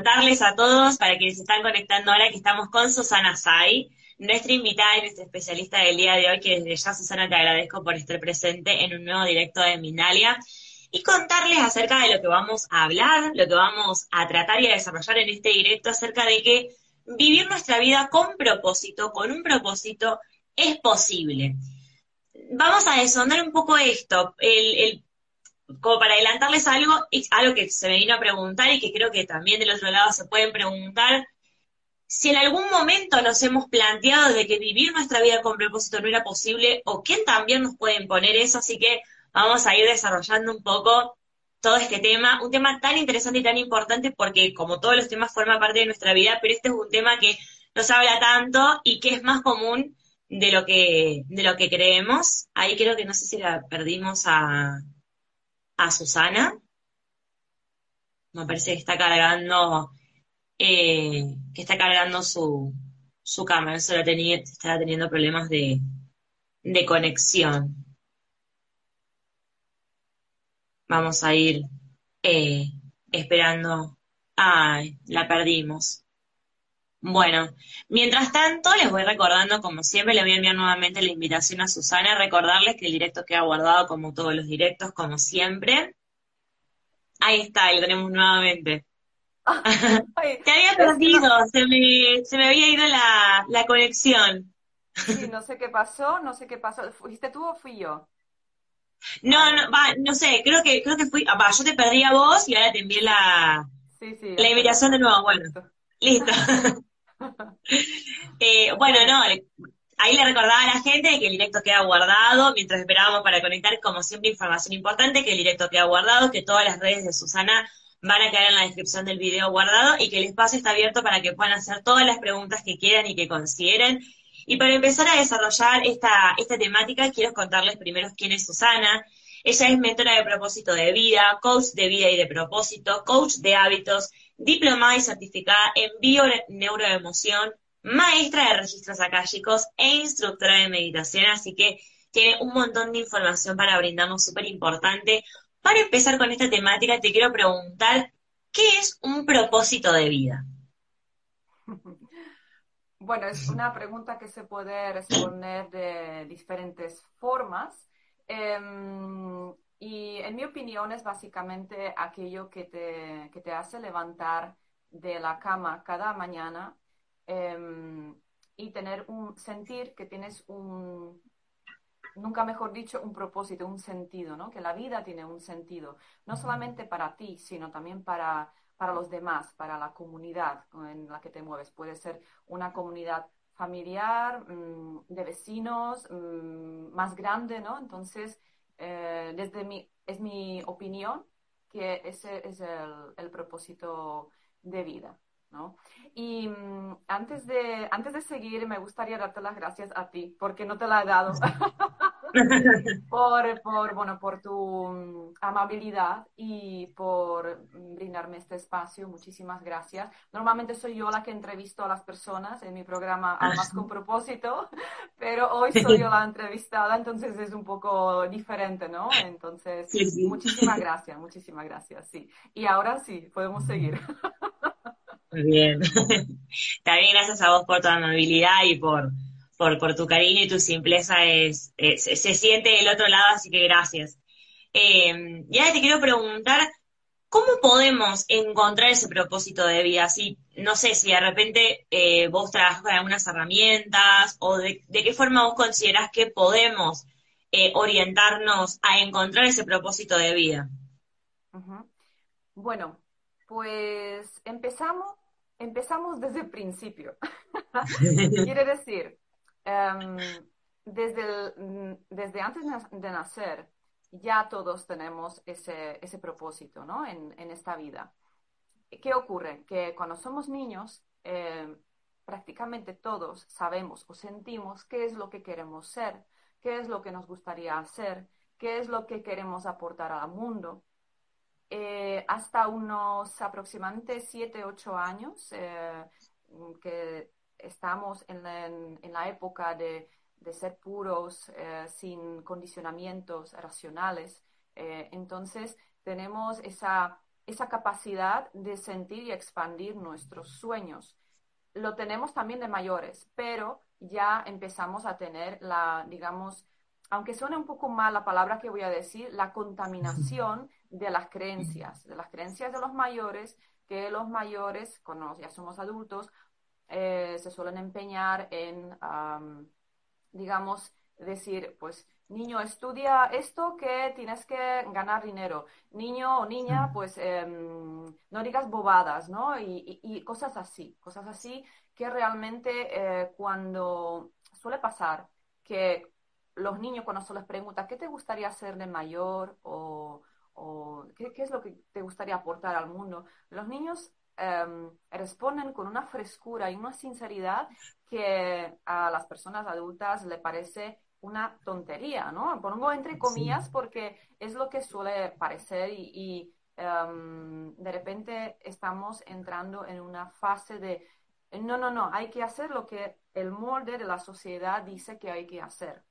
Contarles a todos, para quienes están conectando ahora, que estamos con Susana Say, nuestra invitada y nuestra especialista del día de hoy, que desde ya, Susana, te agradezco por estar presente en un nuevo directo de Minalia y contarles acerca de lo que vamos a hablar, lo que vamos a tratar y a desarrollar en este directo acerca de que vivir nuestra vida con propósito, con un propósito, es posible. Vamos a desondar un poco esto, el, como para adelantarles algo, algo que se me vino a preguntar y que creo que también del otro lado se pueden preguntar, si en algún momento nos hemos planteado de que vivir nuestra vida con propósito no era posible, o quién también nos puede imponer eso, así que vamos a ir desarrollando un poco todo este tema, un tema tan interesante y tan importante porque como todos los temas forma parte de nuestra vida, pero este es un tema que nos habla tanto y que es más común de lo que, de lo que creemos. Ahí creo que no sé si la perdimos a, a Susana. Me parece que está cargando, eh, que está cargando su, su cámara, eso estaba teniendo problemas de, de conexión. Vamos a ir eh, esperando. Ay, la perdimos. Bueno, mientras tanto, les voy recordando, como siempre, le voy a enviar nuevamente la invitación a Susana, recordarles que el directo queda guardado como todos los directos, como siempre. Ahí está, lo tenemos nuevamente. Te había perdido, se me, se me había ido la, la conexión. Sí, no sé qué pasó, no sé qué pasó. ¿Fuiste tú o fui yo? No, no, va, no sé, creo que, creo que fui, ah, va, yo te perdí a vos y ahora te envié la, Sí, sí. la invitación de nuevo, bueno, listo. Eh, bueno, no, le- ahí le recordaba a la gente que el directo queda guardado, mientras esperábamos para conectar, como siempre, información importante, que el directo queda guardado, que todas las redes de Susana van a quedar en la descripción del video guardado y que el espacio está abierto para que puedan hacer todas las preguntas que quieran y que consideren. Y para empezar a desarrollar esta, esta temática, quiero contarles primero quién es Susana. Ella es mentora de propósito de vida, coach de vida y de propósito, coach de hábitos, diplomada y certificada en bio-neuroemoción, maestra de registros akáshicos e instructora de meditación, así que tiene un montón de información para brindarnos súper importante. Para empezar con esta temática, te quiero preguntar, ¿qué es un propósito de vida? Bueno, es una pregunta que se puede responder de diferentes formas. Em, y en mi opinión es básicamente aquello que te, que te hace levantar de la cama cada mañana em, y tener un sentir que tienes un, nunca mejor dicho, un propósito, un sentido, ¿no? Que la vida tiene un sentido, no solamente para ti, sino también para, para los demás, para la comunidad en la que te mueves. Puede ser una comunidad familiar, mm, de vecinos, mm, más grande, ¿no? Entonces, eh, desde mi, es mi opinión que ese es el, el propósito de vida, ¿no? Y mm, antes de, antes de seguir, me gustaría darte las gracias a ti, porque no te la he dado. por, por, bueno, por tu mm, amabilidad y por mm, brindarme este espacio. Muchísimas gracias. Normalmente soy yo la que entrevisto a las personas en mi programa Almas con propósito, pero hoy soy yo la entrevistada, entonces es un poco diferente, ¿no? Entonces, Sí, sí. muchísimas gracias, muchísimas gracias, sí. Y ahora sí, podemos seguir. Muy bien. También gracias a vos por tu amabilidad y por, por, por tu cariño y tu simpleza es, es- se, siente del otro lado, así que gracias. Eh, y ahora te quiero preguntar, ¿cómo podemos encontrar ese propósito de vida? Si, no sé, si de repente eh, vos trabajas con algunas herramientas o de, de qué forma vos considerás que podemos eh, orientarnos a encontrar ese propósito de vida. Bueno, pues empezamos empezamos desde el principio. Quiere decir, em, desde, desde antes de nacer, ya todos tenemos ese, ese propósito ¿no? en, en, esta vida. ¿Qué ocurre? Que cuando somos niños, em, prácticamente todos sabemos o sentimos qué es lo que queremos ser, qué es lo que nos gustaría hacer, qué es lo que queremos aportar al mundo. Eh, hasta unos aproximadamente 7, 8 años, eh, que estamos en la, época de, ser puros, eh, sin condicionamientos racionales, entonces tenemos esa, esa capacidad de sentir y expandir nuestros sueños. Lo tenemos también de mayores, pero ya empezamos a tener la, digamos, aunque suene un poco mal la palabra que voy a decir, la contaminación de las creencias, de las creencias de los mayores, que los mayores, cuando ya somos adultos, eh, se suelen empeñar en, digamos, decir, pues, niño, estudia esto que tienes que ganar dinero. Niño o niña, pues, em, no digas bobadas, ¿no? Y, cosas así, cosas así que realmente eh, cuando suele pasar que los niños cuando se les pregunta, ¿qué te gustaría hacer de mayor? O, ¿qué, es lo que te gustaría aportar al mundo? Los niños em, responden con una frescura y una sinceridad que a las personas adultas le parece una tontería, ¿no? Pongo entre comillas porque es lo que suele parecer y, em, de repente estamos entrando en una fase de, no, no, no, hay que hacer lo que el molde de la sociedad dice que hay que hacer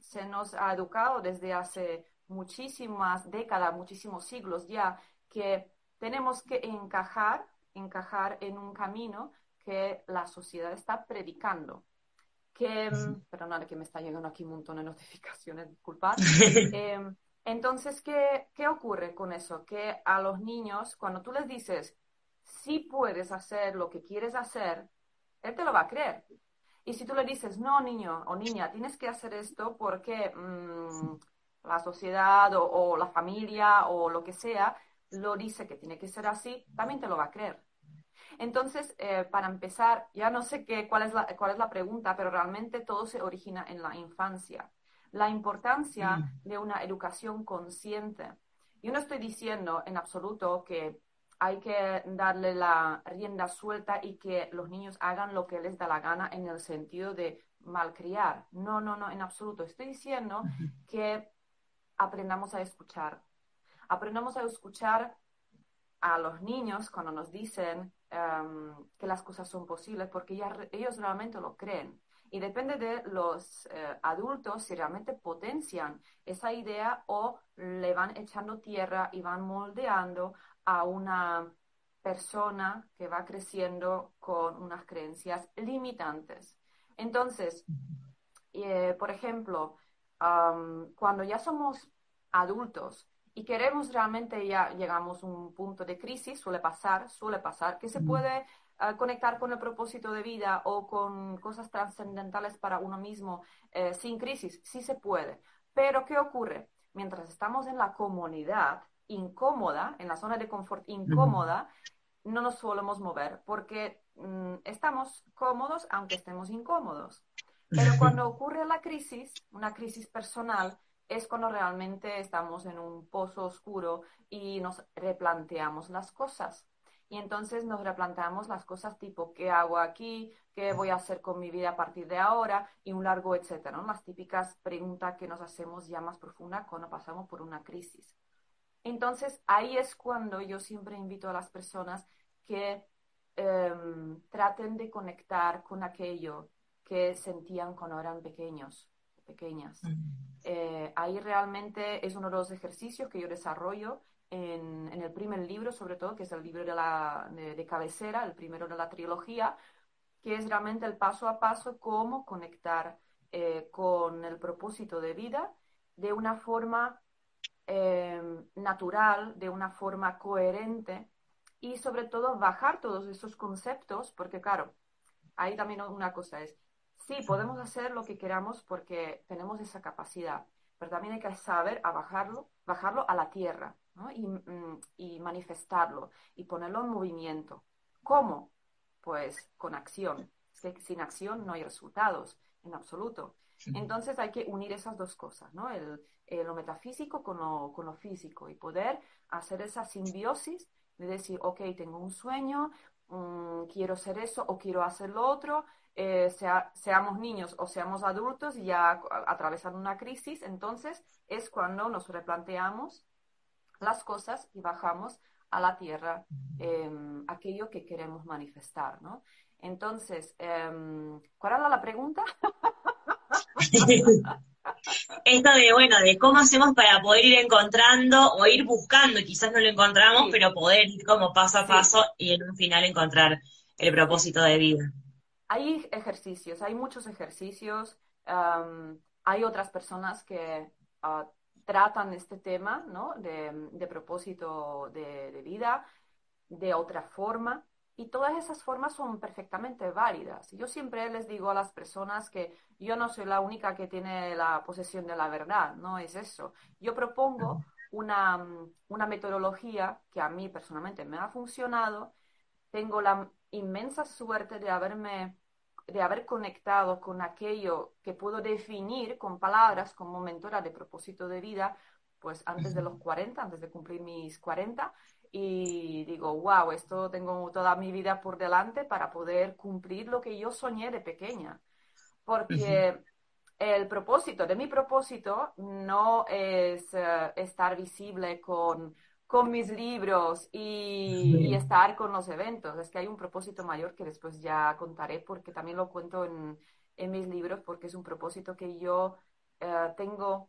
se nos ha educado desde hace muchísimas décadas, muchísimos siglos ya, que tenemos que encajar, encajar en un camino que la sociedad está predicando. Que, perdón, que me está llegando aquí un montón de notificaciones, disculpad. Em, entonces, ¿qué, ¿qué ocurre con eso? Que a los niños, cuando tú les dices, si puedes hacer lo que quieres hacer, él te lo va a creer. Y si tú le dices, no, niño o niña, tienes que hacer esto porque mm, la sociedad o, la familia o lo que sea lo dice que tiene que ser así, también te lo va a creer. Entonces, eh, para empezar, ya no sé qué, cuál, es la, cuál es la pregunta, pero realmente todo se origina en la infancia. La importancia mm. de una educación consciente. Yo no estoy diciendo en absoluto que hay que darle la rienda suelta y que los niños hagan lo que les da la gana en el sentido de malcriar. No, no, no, en absoluto. Estoy diciendo que aprendamos a escuchar. Aprendamos a escuchar a los niños cuando nos dicen em, que las cosas son posibles, porque ya, ellos realmente lo creen. Y depende de los eh, adultos si realmente potencian esa idea o le van echando tierra y van moldeando a una persona que va creciendo con unas creencias limitantes. Entonces, eh, por ejemplo, cuando ya somos adultos y queremos realmente ya llegamos a un punto de crisis, suele pasar, suele pasar, que se puede ah, conectar con el propósito de vida o con cosas trascendentales para uno mismo eh, sin crisis, sí se puede. Pero ¿qué ocurre? Mientras estamos en la comunidad, incómoda, en la zona de confort incómoda, no nos solemos mover porque mm, estamos cómodos aunque estemos incómodos. Pero cuando ocurre la crisis, una crisis personal, es cuando realmente estamos en un pozo oscuro y nos replanteamos las cosas. Y entonces nos replanteamos las cosas tipo, ¿qué hago aquí? ¿Qué voy a hacer con mi vida a partir de ahora? Y un largo etcétera, ¿no? Las típicas preguntas que nos hacemos ya más profundas cuando pasamos por una crisis. Entonces, ahí es cuando yo siempre invito a las personas que em, traten de conectar con aquello que sentían cuando eran pequeños, pequeñas. Eh, ahí realmente es uno de los ejercicios que yo desarrollo en, el primer libro, sobre todo, que es el libro de, la, de, cabecera, el primero de la trilogía, que es realmente el paso a paso cómo conectar eh, con el propósito de vida de una forma Em, natural, de una forma coherente y sobre todo bajar todos esos conceptos, porque claro, ahí también una cosa es, sí, podemos hacer lo que queramos porque tenemos esa capacidad, pero también hay que saber a bajarlo, bajarlo a la tierra y, mm, y manifestarlo y ponerlo en movimiento. ¿Cómo? pues con acción. Es que sin acción no hay resultados en absoluto. Entonces hay que unir esas dos cosas, ¿no? El, lo metafísico con lo, con lo físico y poder hacer esa simbiosis de decir, ok, tengo un sueño, mm, quiero ser eso o quiero hacer lo otro, eh, sea, seamos niños o seamos adultos y ya atravesan una crisis, entonces es cuando nos replanteamos las cosas y bajamos a la tierra em, aquello que queremos manifestar, ¿no? Entonces, em, ¿cuál era la pregunta? Esto de, bueno, de cómo hacemos para poder ir encontrando o ir buscando, quizás no lo encontramos, pero poder ir como paso a paso y en un final encontrar el propósito de vida. Hay ejercicios, hay muchos ejercicios. hay otras personas que ah, tratan este tema ¿no? de, propósito de, vida de otra forma. Y todas esas formas son perfectamente válidas. Yo siempre les digo a las personas que yo no soy la única que tiene la posesión de la verdad, no es eso. Yo propongo una, una metodología que a mí personalmente me ha funcionado. Tengo la inmensa suerte de haberme de haber conectado con aquello que puedo definir con palabras como mentora de propósito de vida, pues antes de los 40, antes de cumplir mis 40, y digo, wow, esto tengo toda mi vida por delante para poder cumplir lo que yo soñé de pequeña. Porque el propósito de mi propósito no es eh, estar visible con con mis libros y, estar con los eventos. Es que hay un propósito mayor que después ya contaré porque también lo cuento en, en mis libros porque es un propósito que yo eh, tengo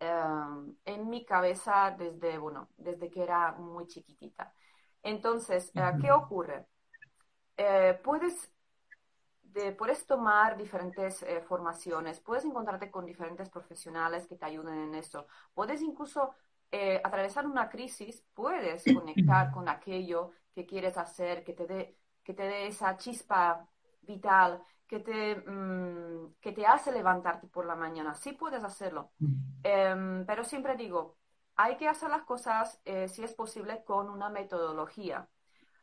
eh, en mi cabeza desde, bueno, desde que era muy chiquitita. Entonces, eh, ¿qué ocurre? puedes, puedes tomar diferentes formaciones, puedes encontrarte con diferentes profesionales que te ayuden en esto, puedes incluso eh, atravesar una crisis, puedes conectar con aquello que quieres hacer, que te dé, que te dé esa chispa vital, que te, mm, que te hace levantarte por la mañana. Sí puedes hacerlo. Em, pero siempre digo, hay que hacer las cosas, eh, si es posible, con una metodología.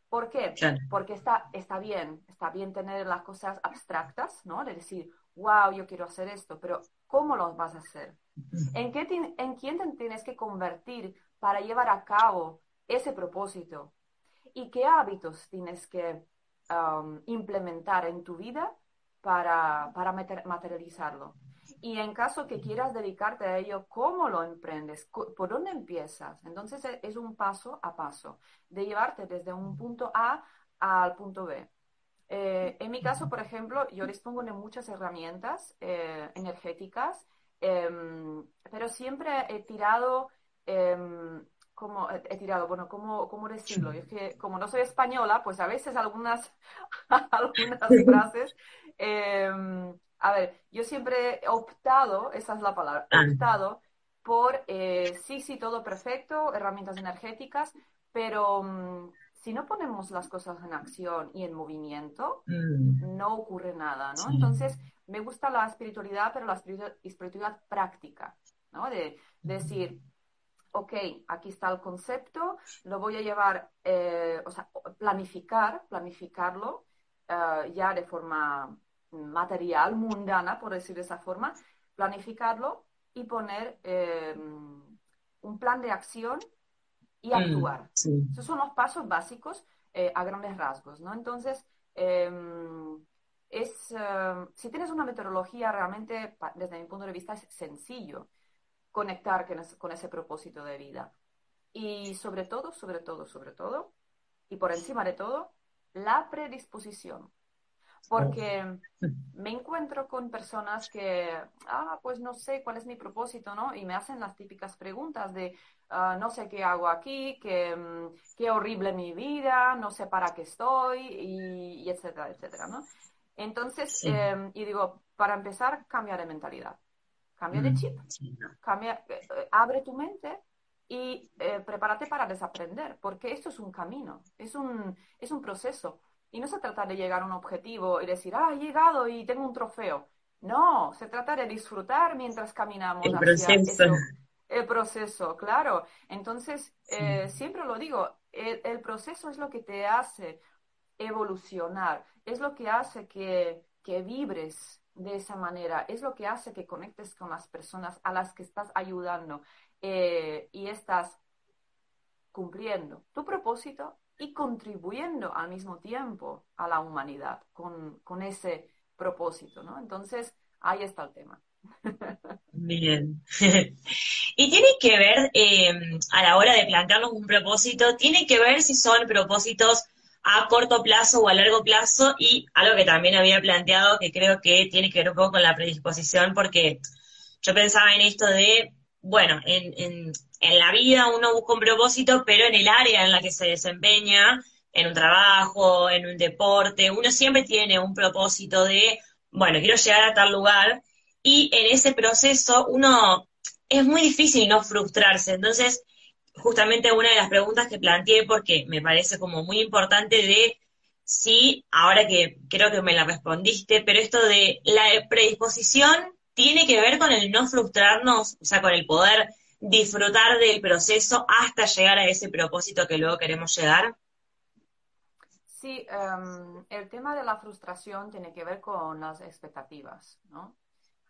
¿Por qué? Porque está, está bien, está bien tener las cosas abstractas, ¿no? De decir, wow, yo quiero hacer esto, pero ¿cómo lo vas a hacer? ¿En, qué ¿En quién te tienes que convertir para llevar a cabo ese propósito? ¿Y qué hábitos tienes que um, implementar en tu vida para, para materializarlo? Y en caso que quieras dedicarte a ello, ¿cómo lo emprendes? ¿Por dónde empiezas? Entonces e, es un paso a paso, de llevarte desde un punto A al punto B. Eh, en mi caso, por ejemplo, yo dispongo de muchas herramientas eh, energéticas, em, pero siempre he tirado, em, como he tirado, bueno, ¿cómo, cómo decirlo? Es que como no soy española, pues a veces algunas, algunas frases, em, a ver, yo siempre he optado, esa es la palabra, he optado por, eh, sí, sí, todo perfecto, herramientas energéticas, pero mm, si no ponemos las cosas en acción y en movimiento, mm. no ocurre nada, ¿no? Entonces, me gusta la espiritualidad, pero la espiritualidad práctica, ¿no? De, decir, ok, aquí está el concepto, lo voy a llevar, eh, o sea, planificar, planificarlo eh, ya de forma material, mundana, por decir de esa forma, planificarlo y poner eh, un plan de acción y mm, actuar. Esos son los pasos básicos eh, a grandes rasgos, ¿no? Entonces, em, es, em, si tienes una metodología realmente, desde mi punto de vista, es sencillo conectar con ese propósito de vida. Y sobre todo, sobre todo, sobre todo, y por encima de todo, la predisposición. Porque me encuentro con personas que, ah, pues no sé cuál es mi propósito, ¿no? Y me hacen las típicas preguntas de, ah, no sé qué hago aquí, qué, mm, qué, horrible mi vida, no sé para qué estoy, y, etcétera, etcétera, ¿no? Entonces, em, y digo, para empezar, cambia de mentalidad, cambia de mm, chip, cambia, eh, eh, abre tu mente y eh, prepárate para desaprender, porque esto es un camino, es un, es un proceso. Y no se trata de llegar a un objetivo y decir, ah, he llegado y tengo un trofeo. No, se trata de disfrutar mientras caminamos el proceso. El proceso, claro. Entonces, eh, siempre lo digo, el, proceso es lo que te hace evolucionar, es lo que hace que, que vibres de esa manera, es lo que hace que conectes con las personas a las que estás ayudando eh, y estás cumpliendo tu propósito y contribuyendo al mismo tiempo a la humanidad con, con ese propósito, ¿no? Entonces, ahí está el tema. Bien. y tiene que ver, eh, a la hora de plantearnos un propósito, tiene que ver si son propósitos a corto plazo o a largo plazo y algo que también había planteado que creo que tiene que ver un poco con la predisposición porque yo pensaba en esto de, bueno, en, en, en la vida uno busca un propósito, pero en el área en la que se desempeña, en un trabajo, en un deporte, uno siempre tiene un propósito de, bueno, quiero llegar a tal lugar y en ese proceso uno es muy difícil no frustrarse. Entonces, justamente una de las preguntas que planteé, porque me parece como muy importante de sí, ahora que creo que me la respondiste, pero esto de la predisposición tiene que ver con el no frustrarnos, o sea, con el poder disfrutar del proceso hasta llegar a ese propósito que luego queremos llegar. Sí, em, el tema de la frustración tiene que ver con las expectativas, ¿no?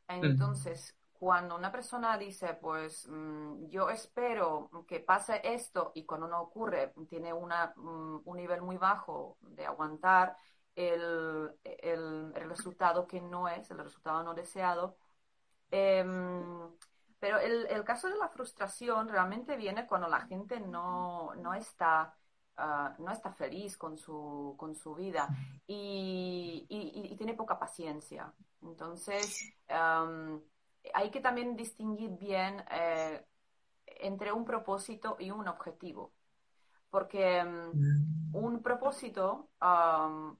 Entonces, cuando una persona dice, pues mm, yo espero que pase esto y cuando no ocurre, tiene una, mm, un nivel muy bajo de aguantar el, el, resultado que no es, el resultado no deseado. Em, pero el, el, caso de la frustración realmente viene cuando la gente no, no está Uh, no está feliz con su, con su vida y, y, y tiene poca paciencia. Entonces, um, hay que también distinguir bien eh, entre un propósito y un objetivo. Porque um, un propósito um,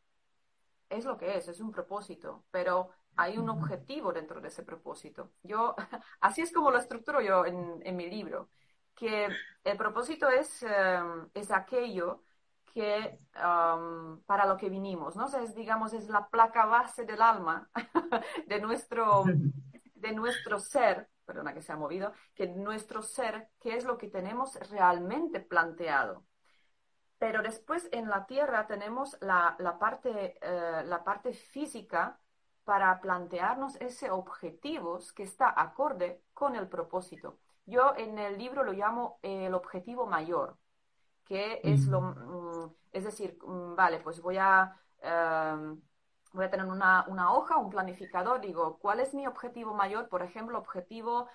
es lo que es, es un propósito, pero hay un objetivo dentro de ese propósito. Yo, así es como lo estructuro yo en, en mi libro que el propósito es, em, es aquello que para lo que vinimos, ¿no? es, digamos, es la placa base del alma de nuestro, de nuestro ser, perdona que se ha movido, que nuestro ser, que es lo que tenemos realmente planteado. Pero después en la Tierra tenemos la, la parte, eh, la parte física para plantearnos ese objetivos que está acorde con el propósito. Yo en el libro lo llamo el objetivo mayor, que es lo, mm, es decir, mm, vale, pues voy a, em, voy a tener una, hoja, un planificador, digo, ¿cuál es mi objetivo mayor? Por ejemplo, objetivo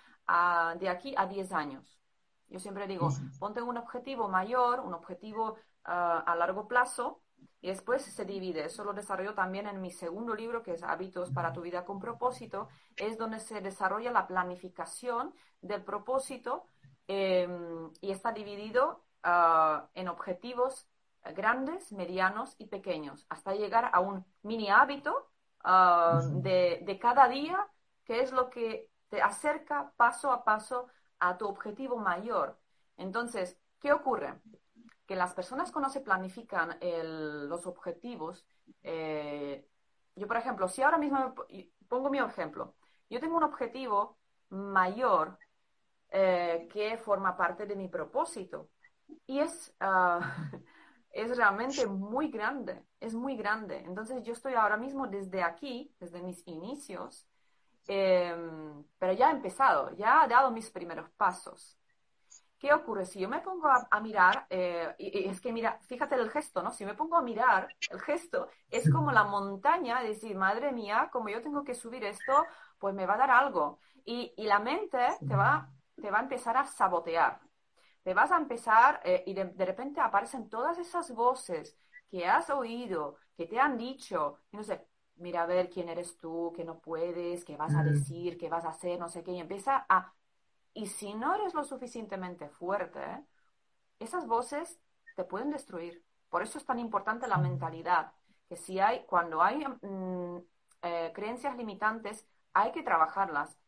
de aquí a 10 años. Yo siempre digo, ponte un objetivo mayor, un objetivo ah, a largo plazo, y después se divide. Eso lo desarrollo también en mi segundo libro, que es Hábitos para tu vida con propósito. Es donde se desarrolla la planificación del propósito em, y está dividido ah, en objetivos grandes, medianos y pequeños, hasta llegar a un mini hábito ah, de, de cada día, que es lo que te acerca paso a paso a tu objetivo mayor. Entonces, ¿qué ocurre? Que las personas cuando se planifican los objetivos, eh, yo por ejemplo, si ahora mismo pongo mi ejemplo, yo tengo un objetivo mayor eh, que forma parte de mi propósito y es, ah, es realmente muy grande, es muy grande. Entonces yo estoy ahora mismo desde aquí, desde mis inicios, em, pero ya he empezado, ya he dado mis primeros pasos. ¿Qué ocurre? Si yo me pongo a, mirar, eh, y, es que mira, fíjate el gesto, ¿no? Si me pongo a mirar, el gesto es como la montaña, decir, madre mía, como yo tengo que subir esto, pues me va a dar algo. Y, la mente te va, te va a empezar a sabotear. Te vas a empezar, eh, y de, repente aparecen todas esas voces que has oído, que te han dicho, y no sé, mira a ver quién eres tú, que no puedes, qué vas a decir, qué vas a hacer, no sé qué, y empieza a y si no eres lo suficientemente fuerte, esas voces te pueden destruir. Por eso es tan importante la mentalidad, que si hay, cuando hay mm, eh, creencias limitantes, hay que trabajarlas.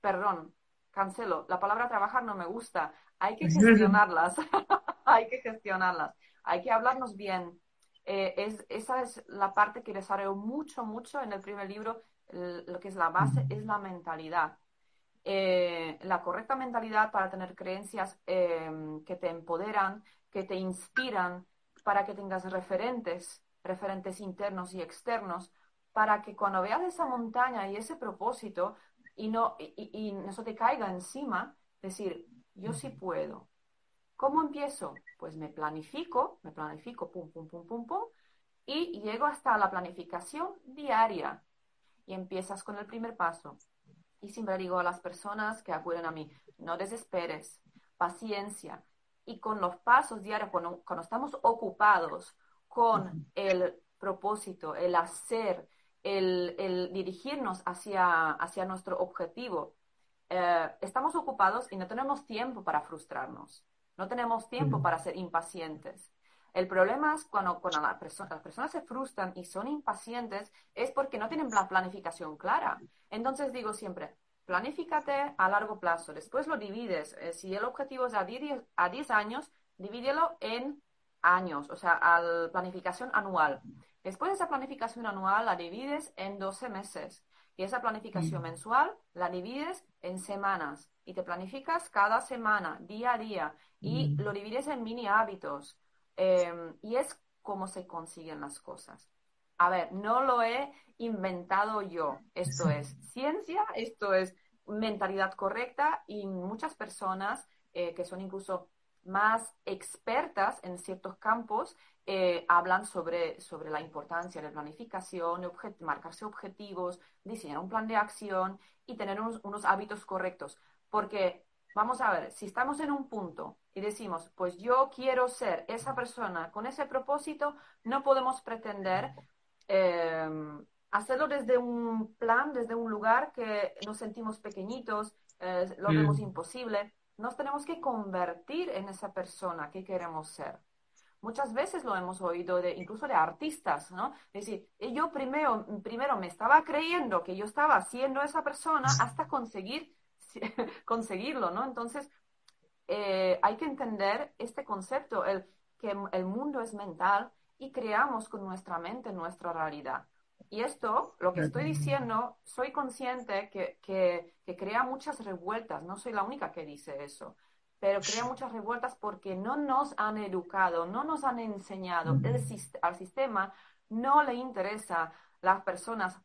Perdón, cancelo, la palabra trabajar no me gusta, hay que gestionarlas, hay que gestionarlas, hay que hablarnos bien. Eh, es, esa es la parte que desarrollo mucho, mucho en el primer libro, lo que es la base, es la mentalidad. Eh, la correcta mentalidad para tener creencias em, que te empoderan, que te inspiran, para que tengas referentes referentes internos y externos, para que cuando veas esa montaña y ese propósito y no, y, no se te caiga encima, decir, yo sí puedo. ¿Cómo empiezo? Pues me planifico, me planifico, pum, pum, pum, pum, pum, y llego hasta la planificación diaria. Y empiezas con el primer paso. Y siempre digo a las personas que acuden a mí, no desesperes, paciencia. Y con los pasos diarios, cuando, cuando estamos ocupados con el propósito, el hacer, el, dirigirnos hacia, hacia nuestro objetivo, eh, estamos ocupados y no tenemos tiempo para frustrarnos, no tenemos tiempo para ser impacientes. El problema es cuando, cuando las personas se frustran y son impacientes es porque no tienen la planificación clara. Entonces digo siempre, planifícate a largo plazo, después lo divides. Eh, si el objetivo es a 10, a 10 años, divídelo en años, o sea, a la planificación anual. Después de esa planificación anual la divides en 12 meses y esa planificación mm. mensual la divides en semanas y te planificas cada semana, día a día y mm. lo divides en mini hábitos. Em, y es como se consiguen las cosas. A ver, no lo he inventado yo. Esto es ciencia, esto es mentalidad correcta y muchas personas eh, que son incluso más expertas en ciertos campos eh, hablan sobre, sobre la importancia de planificación, marcarse objetivos, diseñar un plan de acción y tener unos, unos, hábitos correctos. Porque, vamos a ver, si estamos en un punto y decimos, pues yo quiero ser esa persona con ese propósito, no podemos pretender em, hacerlo desde un plan, desde un lugar que nos sentimos pequeñitos, eh, lo vemos mm. imposible nos tenemos que convertir en esa persona que queremos ser. Muchas veces lo hemos oído de, incluso de artistas, ¿no? Es decir, yo primero, primero me estaba creyendo que yo estaba siendo esa persona hasta conseguir conseguirlo, ¿no? Entonces, eh, hay que entender este concepto, el, que el mundo es mental y creamos con nuestra mente nuestra realidad. Y esto, lo que estoy diciendo, soy consciente que, que, crea muchas revueltas, no soy la única que dice eso, pero crea muchas revueltas porque no nos han educado, no nos han enseñado, el, al sistema no le interesa las personas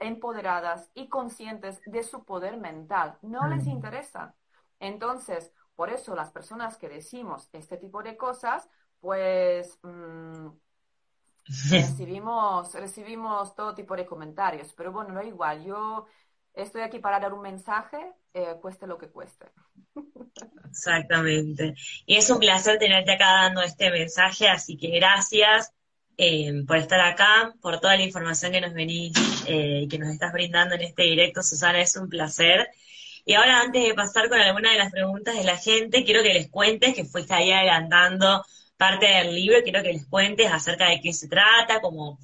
empoderadas y conscientes de su poder mental, no les interesa. Entonces, por eso las personas que decimos este tipo de cosas, pues... Mm, recibimos, recibimos todo tipo de comentarios, pero bueno, no igual. Yo estoy aquí para dar un mensaje, eh, cueste lo que cueste. Exactamente. Y es un placer tenerte acá dando este mensaje, así que gracias eh, por estar acá, por toda la información que nos venís eh, que nos estás brindando en este directo, Susana, es un placer. Y ahora, antes de pasar con alguna de las preguntas de la gente, quiero que les cuentes que fuiste ahí adelantando parte del libro, quiero que les cuentes acerca de qué se trata, como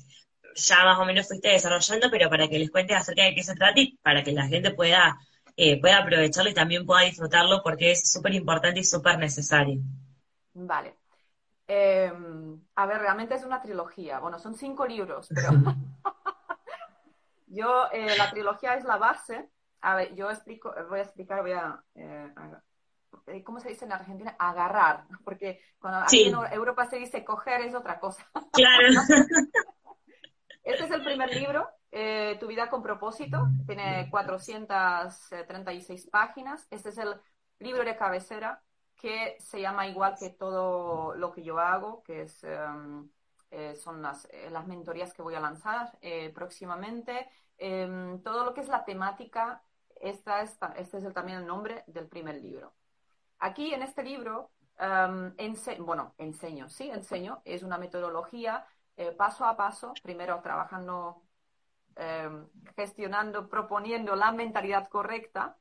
ya más o menos fuiste desarrollando, pero para que les cuentes acerca de qué se trata y para que la gente pueda, eh, pueda aprovecharlo y también pueda disfrutarlo porque es súper importante y súper necesario. Vale. Em, a ver, realmente es una trilogía. Bueno, son cinco libros, pero yo, eh, la trilogía es la base. A ver, yo explico, voy a explicar, voy a, eh, eh, ¿cómo se dice en Argentina? Agarrar, porque cuando aquí en Europa se dice coger es otra cosa. Claro. este es el primer libro, eh, Tu vida con propósito, tiene 436 páginas. Este es el libro de cabecera que se llama igual que todo lo que yo hago, que es, em, eh, son las, las mentorías que voy a lanzar próximamente. Em, todo lo que es la temática, esta, esta, este es el, también el nombre del primer libro. Aquí en este libro, um, bueno, enseño, sí, enseño, es una metodología eh, paso a paso, primero trabajando, gestionando, proponiendo la mentalidad correcta,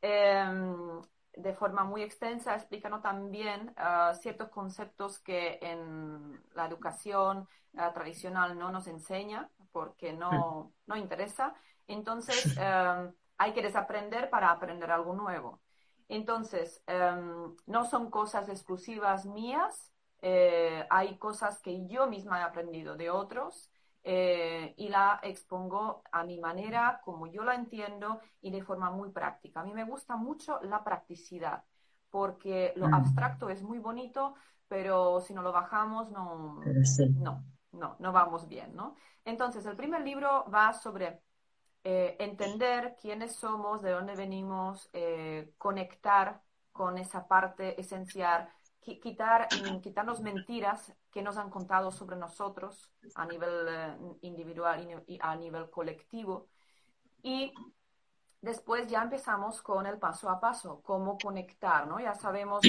em, de forma muy extensa, explicando también uh, ciertos conceptos que en la educación uh, tradicional no nos enseña porque no, no interesa. Entonces, em, hay que desaprender para aprender algo nuevo. Entonces, em, no son cosas exclusivas mías, eh, hay cosas que yo misma he aprendido de otros eh, y la expongo a mi manera, como yo la entiendo y de forma muy práctica. A mí me gusta mucho la practicidad, porque lo mm. abstracto es muy bonito, pero si no lo bajamos, no, no, no, no vamos bien, ¿no? Entonces, el primer libro va sobre eh, entender quiénes somos, de dónde venimos, eh, conectar con esa parte esencial, quitar, mm, quitarnos mentiras que nos han contado sobre nosotros a nivel eh, individual y a nivel colectivo. Y después ya empezamos con el paso a paso, cómo conectar, ¿no? Ya sabemos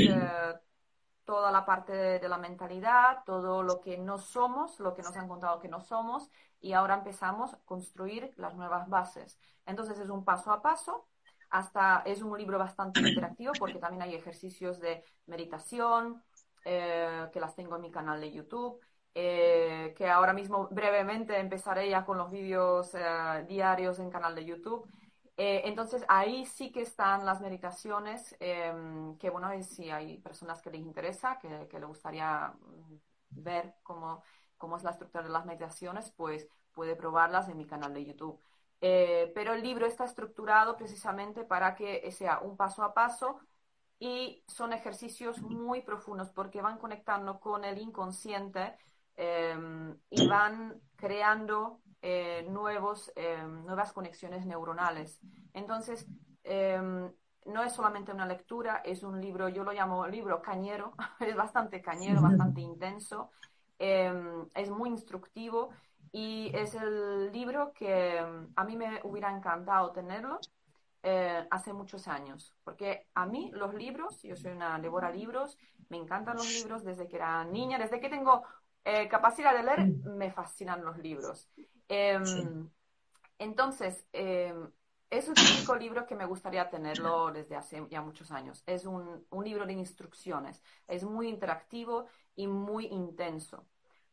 toda la parte de, la mentalidad, todo lo que no somos, lo que nos han contado que no somos, y ahora empezamos a construir las nuevas bases. Entonces es un paso a paso, hasta es un libro bastante interactivo porque también hay ejercicios de meditación, eh, que las tengo en mi canal de YouTube, eh, que ahora mismo brevemente empezaré ya con los vídeos eh, diarios en canal de YouTube. Eh, entonces ahí sí que están las meditaciones, em, que bueno, si hay personas que les interesa, que, que les gustaría mm, ver cómo, cómo es la estructura de las meditaciones, pues puede probarlas en mi canal de YouTube. Eh, pero el libro está estructurado precisamente para que sea un paso a paso y son ejercicios muy profundos porque van conectando con el inconsciente em, y van creando eh, nuevos, eh, nuevas conexiones neuronales. Entonces, em, no es solamente una lectura, es un libro, yo lo llamo libro cañero, es bastante cañero, bastante intenso, em, es muy instructivo y es el libro que em, a mí me hubiera encantado tenerlo eh, hace muchos años, porque a mí los libros, yo soy una devora libros, me encantan los libros desde que era niña, desde que tengo capacidad de leer, me fascinan los libros. Em, entonces, em, es un típico libro que me gustaría tenerlo desde hace ya muchos años. Es un, un, libro de instrucciones. Es muy interactivo y muy intenso.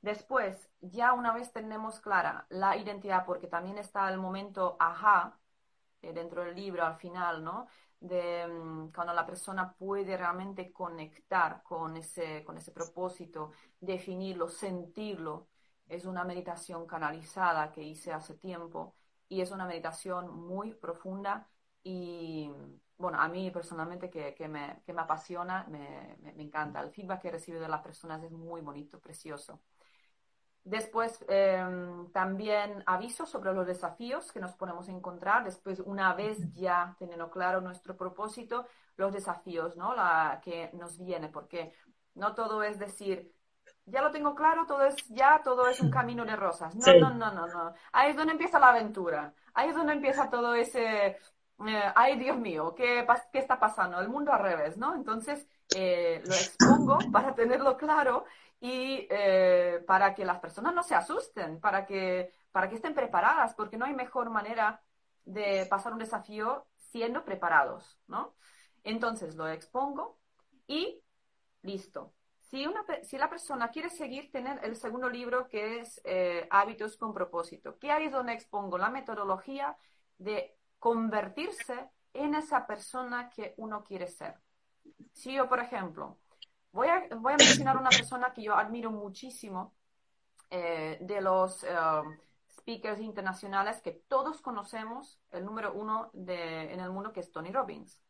Después, ya una vez tenemos clara la identidad, porque también está el momento ajá eh, dentro del libro al final, ¿no? De em, cuando la persona puede realmente conectar con ese, con ese propósito, definirlo, sentirlo, es una meditación canalizada que hice hace tiempo y es una meditación muy profunda y, bueno, a mí personalmente que, que, me, que me, apasiona, me, me, encanta. El feedback que he recibido de las personas es muy bonito, precioso. Después, em, también aviso sobre los desafíos que nos podemos encontrar. Después, una vez ya teniendo claro nuestro propósito, los desafíos, ¿no? La que nos viene, porque no todo es decir, ya lo tengo claro, todo es ya, todo es un camino de rosas. No, no, no, no, no. Ahí es donde empieza la aventura. Ahí es donde empieza todo ese, eh, ay Dios mío, ¿qué, ¿qué, está pasando? El mundo al revés, ¿no? Entonces eh, lo expongo para tenerlo claro y eh, para que las personas no se asusten, para que, para que estén preparadas, porque no hay mejor manera de pasar un desafío siendo preparados, ¿no? Entonces lo expongo y listo si, una, si la persona quiere seguir, tener el segundo libro que es Hábitos con propósito, ahí es donde expongo la metodología de convertirse en esa persona que uno quiere ser. Si yo, por ejemplo, voy a, voy a mencionar una persona que yo admiro muchísimo eh, de los eh, speakers internacionales que todos conocemos, el número uno de, en el mundo que es Tony Robbins.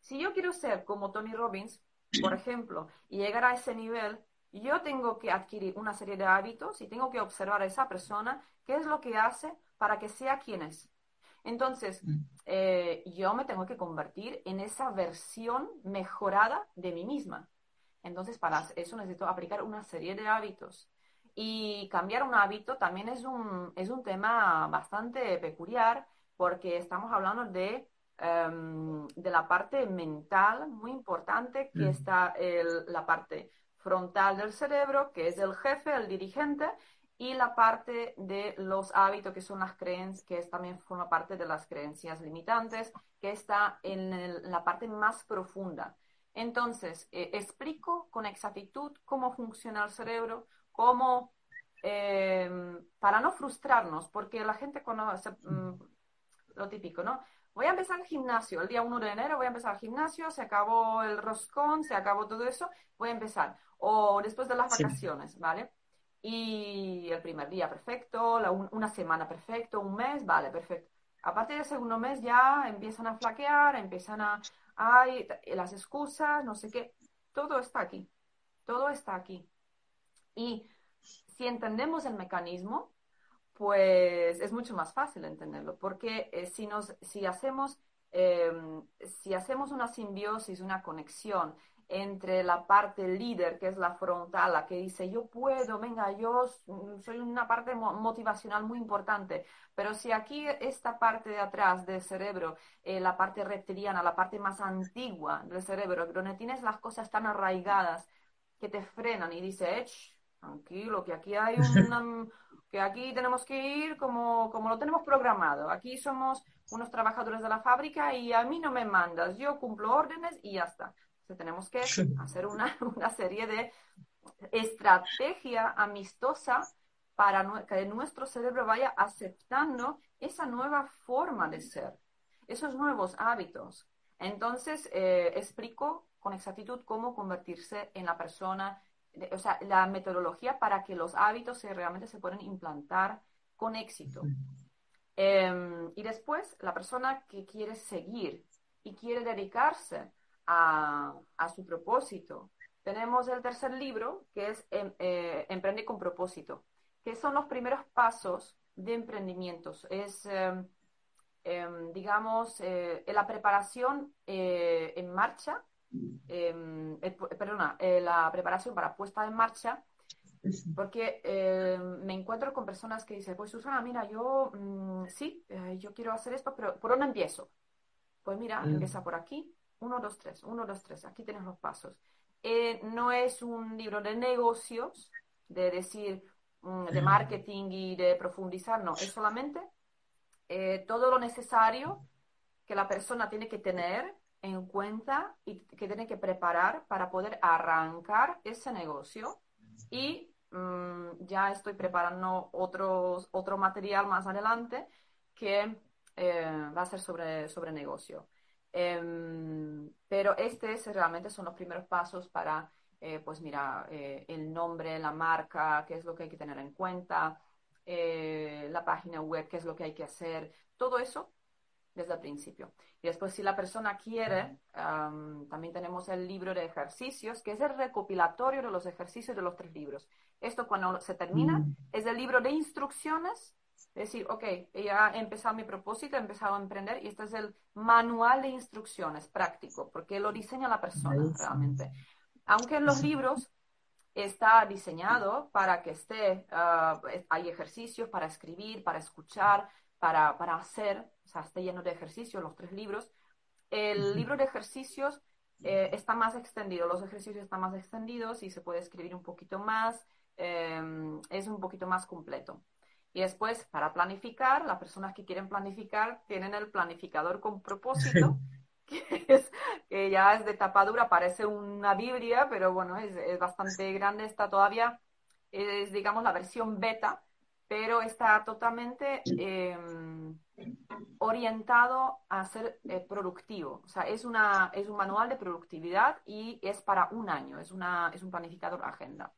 Si yo quiero ser como Tony Robbins, por ejemplo, y llegar a ese nivel, yo tengo que adquirir una serie de hábitos y tengo que observar a esa persona qué es lo que hace para que sea quien es. Entonces, mm. eh, yo me tengo que convertir en esa versión mejorada de mí misma. Entonces, para eso necesito aplicar una serie de hábitos. Y cambiar un hábito también es un, es un tema bastante peculiar porque estamos hablando de Em, de la parte mental muy importante, que está la parte frontal del cerebro, que es el jefe, el dirigente, y la parte de los hábitos, que son las creencias, que también forma parte de las creencias limitantes, que está en, la parte más profunda. Entonces, eh, explico con exactitud cómo funciona el cerebro, cómo, em, para no frustrarnos, porque la gente conoce mm, lo típico, ¿no? voy a empezar el gimnasio, el día 1 de enero voy a empezar el gimnasio, se acabó el roscón, se acabó todo eso, voy a empezar. O después de las vacaciones, ¿vale? Y el primer día perfecto, una semana perfecto, un mes, vale, perfecto. A partir del segundo mes ya empiezan a flaquear, empiezan a... Hay las excusas, no sé qué. Todo está aquí. Todo está aquí. Y si entendemos el mecanismo, pues es mucho más fácil entenderlo, porque eh, si, nos, si, hacemos, em, si hacemos una simbiosis, una conexión entre la parte líder, que es la frontal, la que dice yo puedo, venga, yo soy una parte motivacional muy importante, pero si aquí esta parte de atrás del cerebro, eh, la parte reptiliana, la parte más antigua del cerebro, donde tienes las cosas tan arraigadas que te frenan y dice, tranquilo, que aquí hay una, que aquí tenemos que ir como, como lo tenemos programado. Aquí somos unos trabajadores de la fábrica y a mí no me mandas, yo cumplo órdenes y ya está. Tenemos que hacer una, una serie de estrategia amistosa para que nuestro cerebro vaya aceptando esa nueva forma de ser, esos nuevos hábitos. Entonces, eh, explico con exactitud cómo convertirse en la persona o sea, la metodología para que los hábitos se, realmente se puedan implantar con éxito. Em, y después, la persona que quiere seguir y quiere dedicarse a, su propósito. Tenemos el tercer libro, que es em, eh, Emprende con propósito, que son los primeros pasos de emprendimientos. Es, em, digamos, eh, la preparación eh, en marcha Em, eh, perdona, eh, la preparación para puesta en marcha, porque em, me encuentro con personas que dicen, pues Susana, mira, yo mm, sí, eh, yo quiero hacer esto, pero ¿por dónde empiezo? Pues mira, mm. empieza por aquí, uno, dos, tres, uno, dos, tres, aquí tienes los pasos. no es un libro de negocios, de decir, mm, de marketing y de profundizar, no, es solamente todo lo necesario que la persona tiene que tener en cuenta y que tiene que preparar para poder arrancar ese negocio y mm, ya estoy preparando otros, otro material más adelante que eh, va a ser sobre, sobre negocio. Em, pero este realmente son los primeros pasos para, eh, pues mira, eh, el nombre, la marca, qué es lo que hay que tener en cuenta, la página web, qué es lo que hay que hacer, todo eso desde el principio. Y después, si la persona quiere, también tenemos el libro de ejercicios, que es el recopilatorio de los ejercicios de los tres libros. Esto cuando se termina mm. es el libro de instrucciones, es decir, ok, ya he empezado mi propósito, he empezado a emprender y este es el manual de instrucciones práctico, porque lo diseña la persona realmente. Aunque en los libros está diseñado para que esté, ah, hay ejercicios para escribir, para escuchar, para, para hacer, o sea, está lleno de ejercicios, los tres libros. El libro de ejercicios eh, está más extendido, los ejercicios están más extendidos y se puede escribir un poquito más, em, es un poquito más completo. Y después, para planificar, las personas que quieren planificar tienen el planificador con propósito, que, es, que ya es de tapadura, parece una Biblia, pero bueno, es, es bastante grande, está todavía, es digamos la versión beta, pero está totalmente em, orientado a ser eh, productivo. O sea, es, una, es un manual de productividad y es para un año, es, una, es un planificador agenda.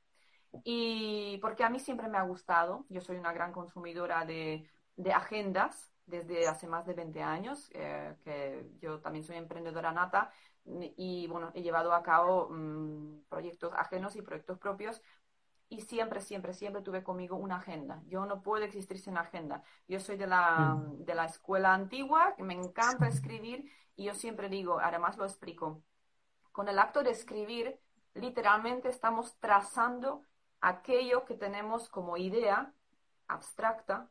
Y porque a mí siempre me ha gustado, yo soy una gran consumidora de, de agendas desde hace más de 20 años, eh, que yo también soy emprendedora nata y bueno, he llevado a cabo mm, proyectos ajenos y proyectos propios y siempre, siempre, siempre tuve conmigo una agenda. Yo no puedo existir sin agenda. Yo soy de la, mm. de la escuela antigua, me encanta escribir y yo siempre digo, además lo explico, con el acto de escribir, literalmente estamos trazando aquello que tenemos como idea abstracta.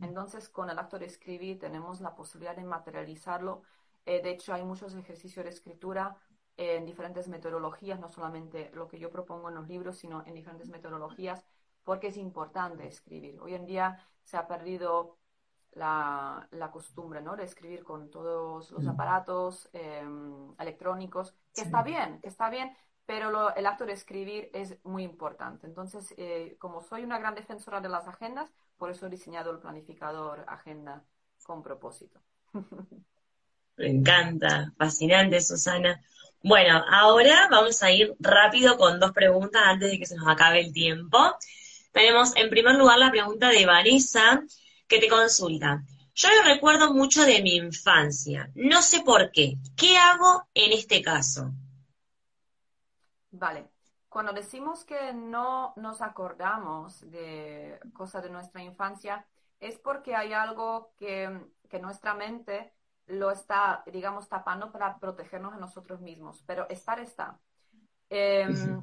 Entonces, con el acto de escribir tenemos la posibilidad de materializarlo. Eh, de hecho, hay muchos ejercicios de escritura en diferentes metodologías, no solamente lo que yo propongo en los libros, sino en diferentes metodologías, porque es importante escribir. Hoy en día se ha perdido la, la costumbre ¿no? de escribir con todos los aparatos em, electrónicos, que está bien, que está bien, pero el acto de escribir es muy importante. Entonces, eh, como soy una gran defensora de las agendas, por eso he diseñado el planificador agenda con propósito. Me encanta, fascinante, Susana. Bueno, ahora vamos a ir rápido con dos preguntas antes de que se nos acabe el tiempo. Tenemos en primer lugar la pregunta de Vanessa, que te consulta. Yo lo recuerdo mucho de mi infancia. No sé por qué. ¿Qué hago en este caso? Vale. cuando decimos que no nos acordamos de cosas de nuestra infancia, es porque hay algo que, que nuestra mente lo está, digamos, tapando para protegernos a nosotros mismos, pero estar está. Em,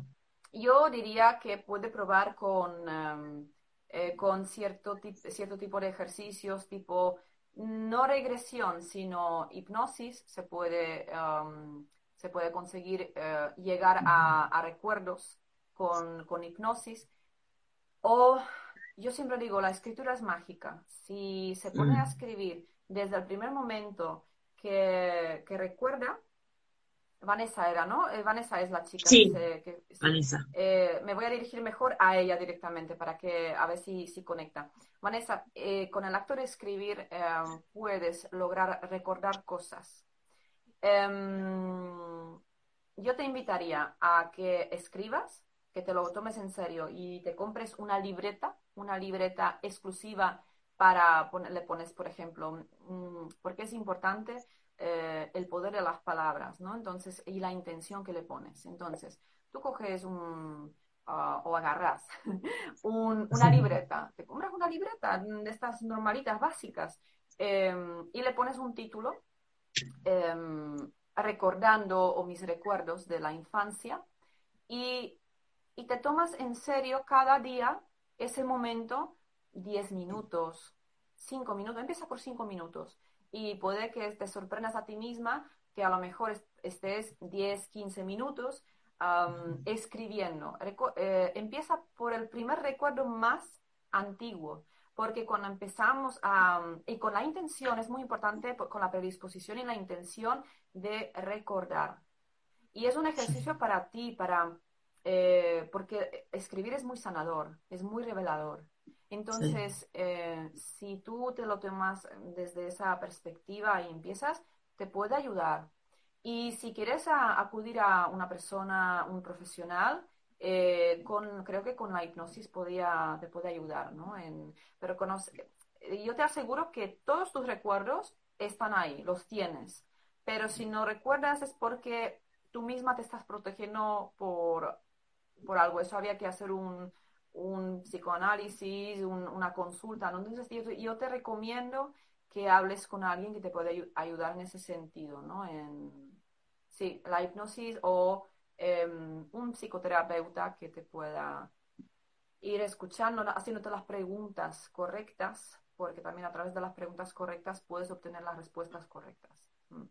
yo diría que puede probar con, em, eh, con cierto, cierto tipo de ejercicios, tipo no regresión, sino hipnosis, se puede, em, se puede conseguir eh, llegar a, recuerdos con, con hipnosis. O yo siempre digo, la escritura es mágica. Si se pone a mm. escribir desde el primer momento que, recuerda, Vanessa era, ¿no? Eh, Vanessa es la chica. Sí, que, Vanessa. Eh, me voy a dirigir mejor a ella directamente para que a ver si, si conecta. Vanessa, eh, con el acto de escribir puedes lograr recordar cosas. Em, yo te invitaría a que escribas, que te lo tomes en serio y te compres una libreta, una libreta exclusiva para ponerle pones, por ejemplo, mm, porque es importante eh, el poder de las palabras, ¿no? Entonces, y la intención que le pones. Entonces, tú coges un, ah, o agarras una libreta, te compras una libreta de estas normalitas básicas em, y le pones un título em, recordando o mis recuerdos de la infancia. Y, y te tomas en serio cada día ese momento 10 minutos, 5 minutos, empieza por 5 minutos. Y puede que te sorprendas a ti misma que a lo mejor estés 10, 15 minutos escribiendo. Eh, empieza por el primer recuerdo más antiguo, porque cuando empezamos a, y con la intención, es muy importante, con la predisposición y la intención de recordar. Y es un ejercicio para ti, para, eh, porque escribir es muy sanador, es muy revelador. Entonces, eh, si tú te lo tomas desde esa perspectiva y empiezas, te puede ayudar. Y si quieres acudir a una persona, un profesional, eh, con, creo que con la hipnosis podía, te puede ayudar, ¿no? pero yo te aseguro que todos tus recuerdos están ahí, los tienes. Pero si no recuerdas es porque tú misma te estás protegiendo por, por algo. Eso había que hacer un, un psicoanálisis, una consulta. ¿no? Entonces, yo, te recomiendo que hables con alguien que te pueda ayudar en ese sentido, ¿no? En, sí, la hipnosis o em, un psicoterapeuta que te pueda ir escuchando, haciéndote las preguntas correctas, porque también a través de las preguntas correctas puedes obtener las respuestas correctas. Mm.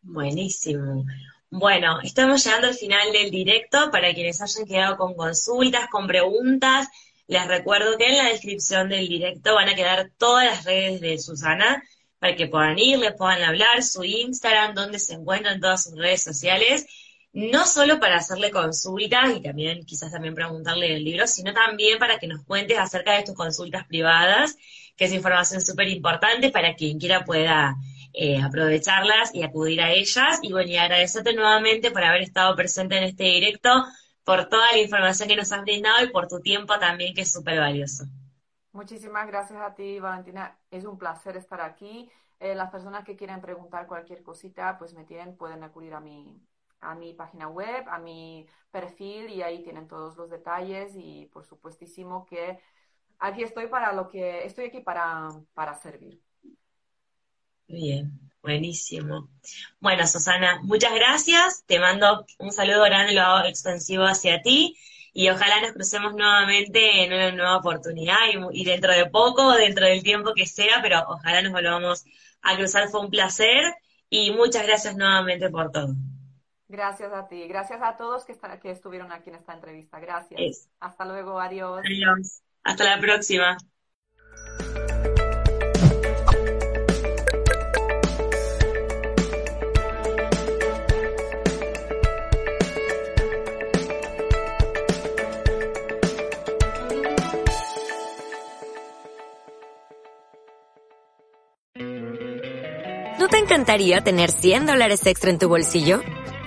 Buenísimo. Bueno, estamos llegando al final del directo. Para quienes hayan quedado con consultas, con preguntas, les recuerdo que en la descripción del directo van a quedar todas las redes de Susana para que puedan ir, les puedan hablar, su Instagram, donde se encuentran todas sus redes sociales, no solo para hacerle consultas y también quizás también preguntarle el libro, sino también para que nos cuentes acerca de tus consultas privadas, que es información súper importante para quien quiera pueda eh, aprovecharlas y acudir a ellas. Y bueno, y agradecerte nuevamente por haber estado presente en este directo, por toda la información que nos has brindado y por tu tiempo también, que es súper valioso. Muchísimas gracias a ti, Valentina. Es un placer estar aquí. Eh, las personas que quieren preguntar cualquier cosita, pues me tienen, pueden acudir a mi, a mi página web, a mi perfil y ahí tienen todos los detalles y por supuestísimo que aquí estoy para lo que estoy aquí para, para servir. Bien, buenísimo. Bueno, Susana, muchas gracias. Te mando un saludo grande, lo hago extensivo hacia ti. Y ojalá nos crucemos nuevamente en una nueva oportunidad y, dentro de poco, dentro del tiempo que sea, pero ojalá nos volvamos a cruzar. Fue un placer y muchas gracias nuevamente por todo. Gracias a ti. Gracias a todos que, que estuvieron aquí en esta entrevista. Gracias. Hasta luego. Adiós. Adiós. Hasta la próxima. encantaría tener 100 dólares extra en tu bolsillo?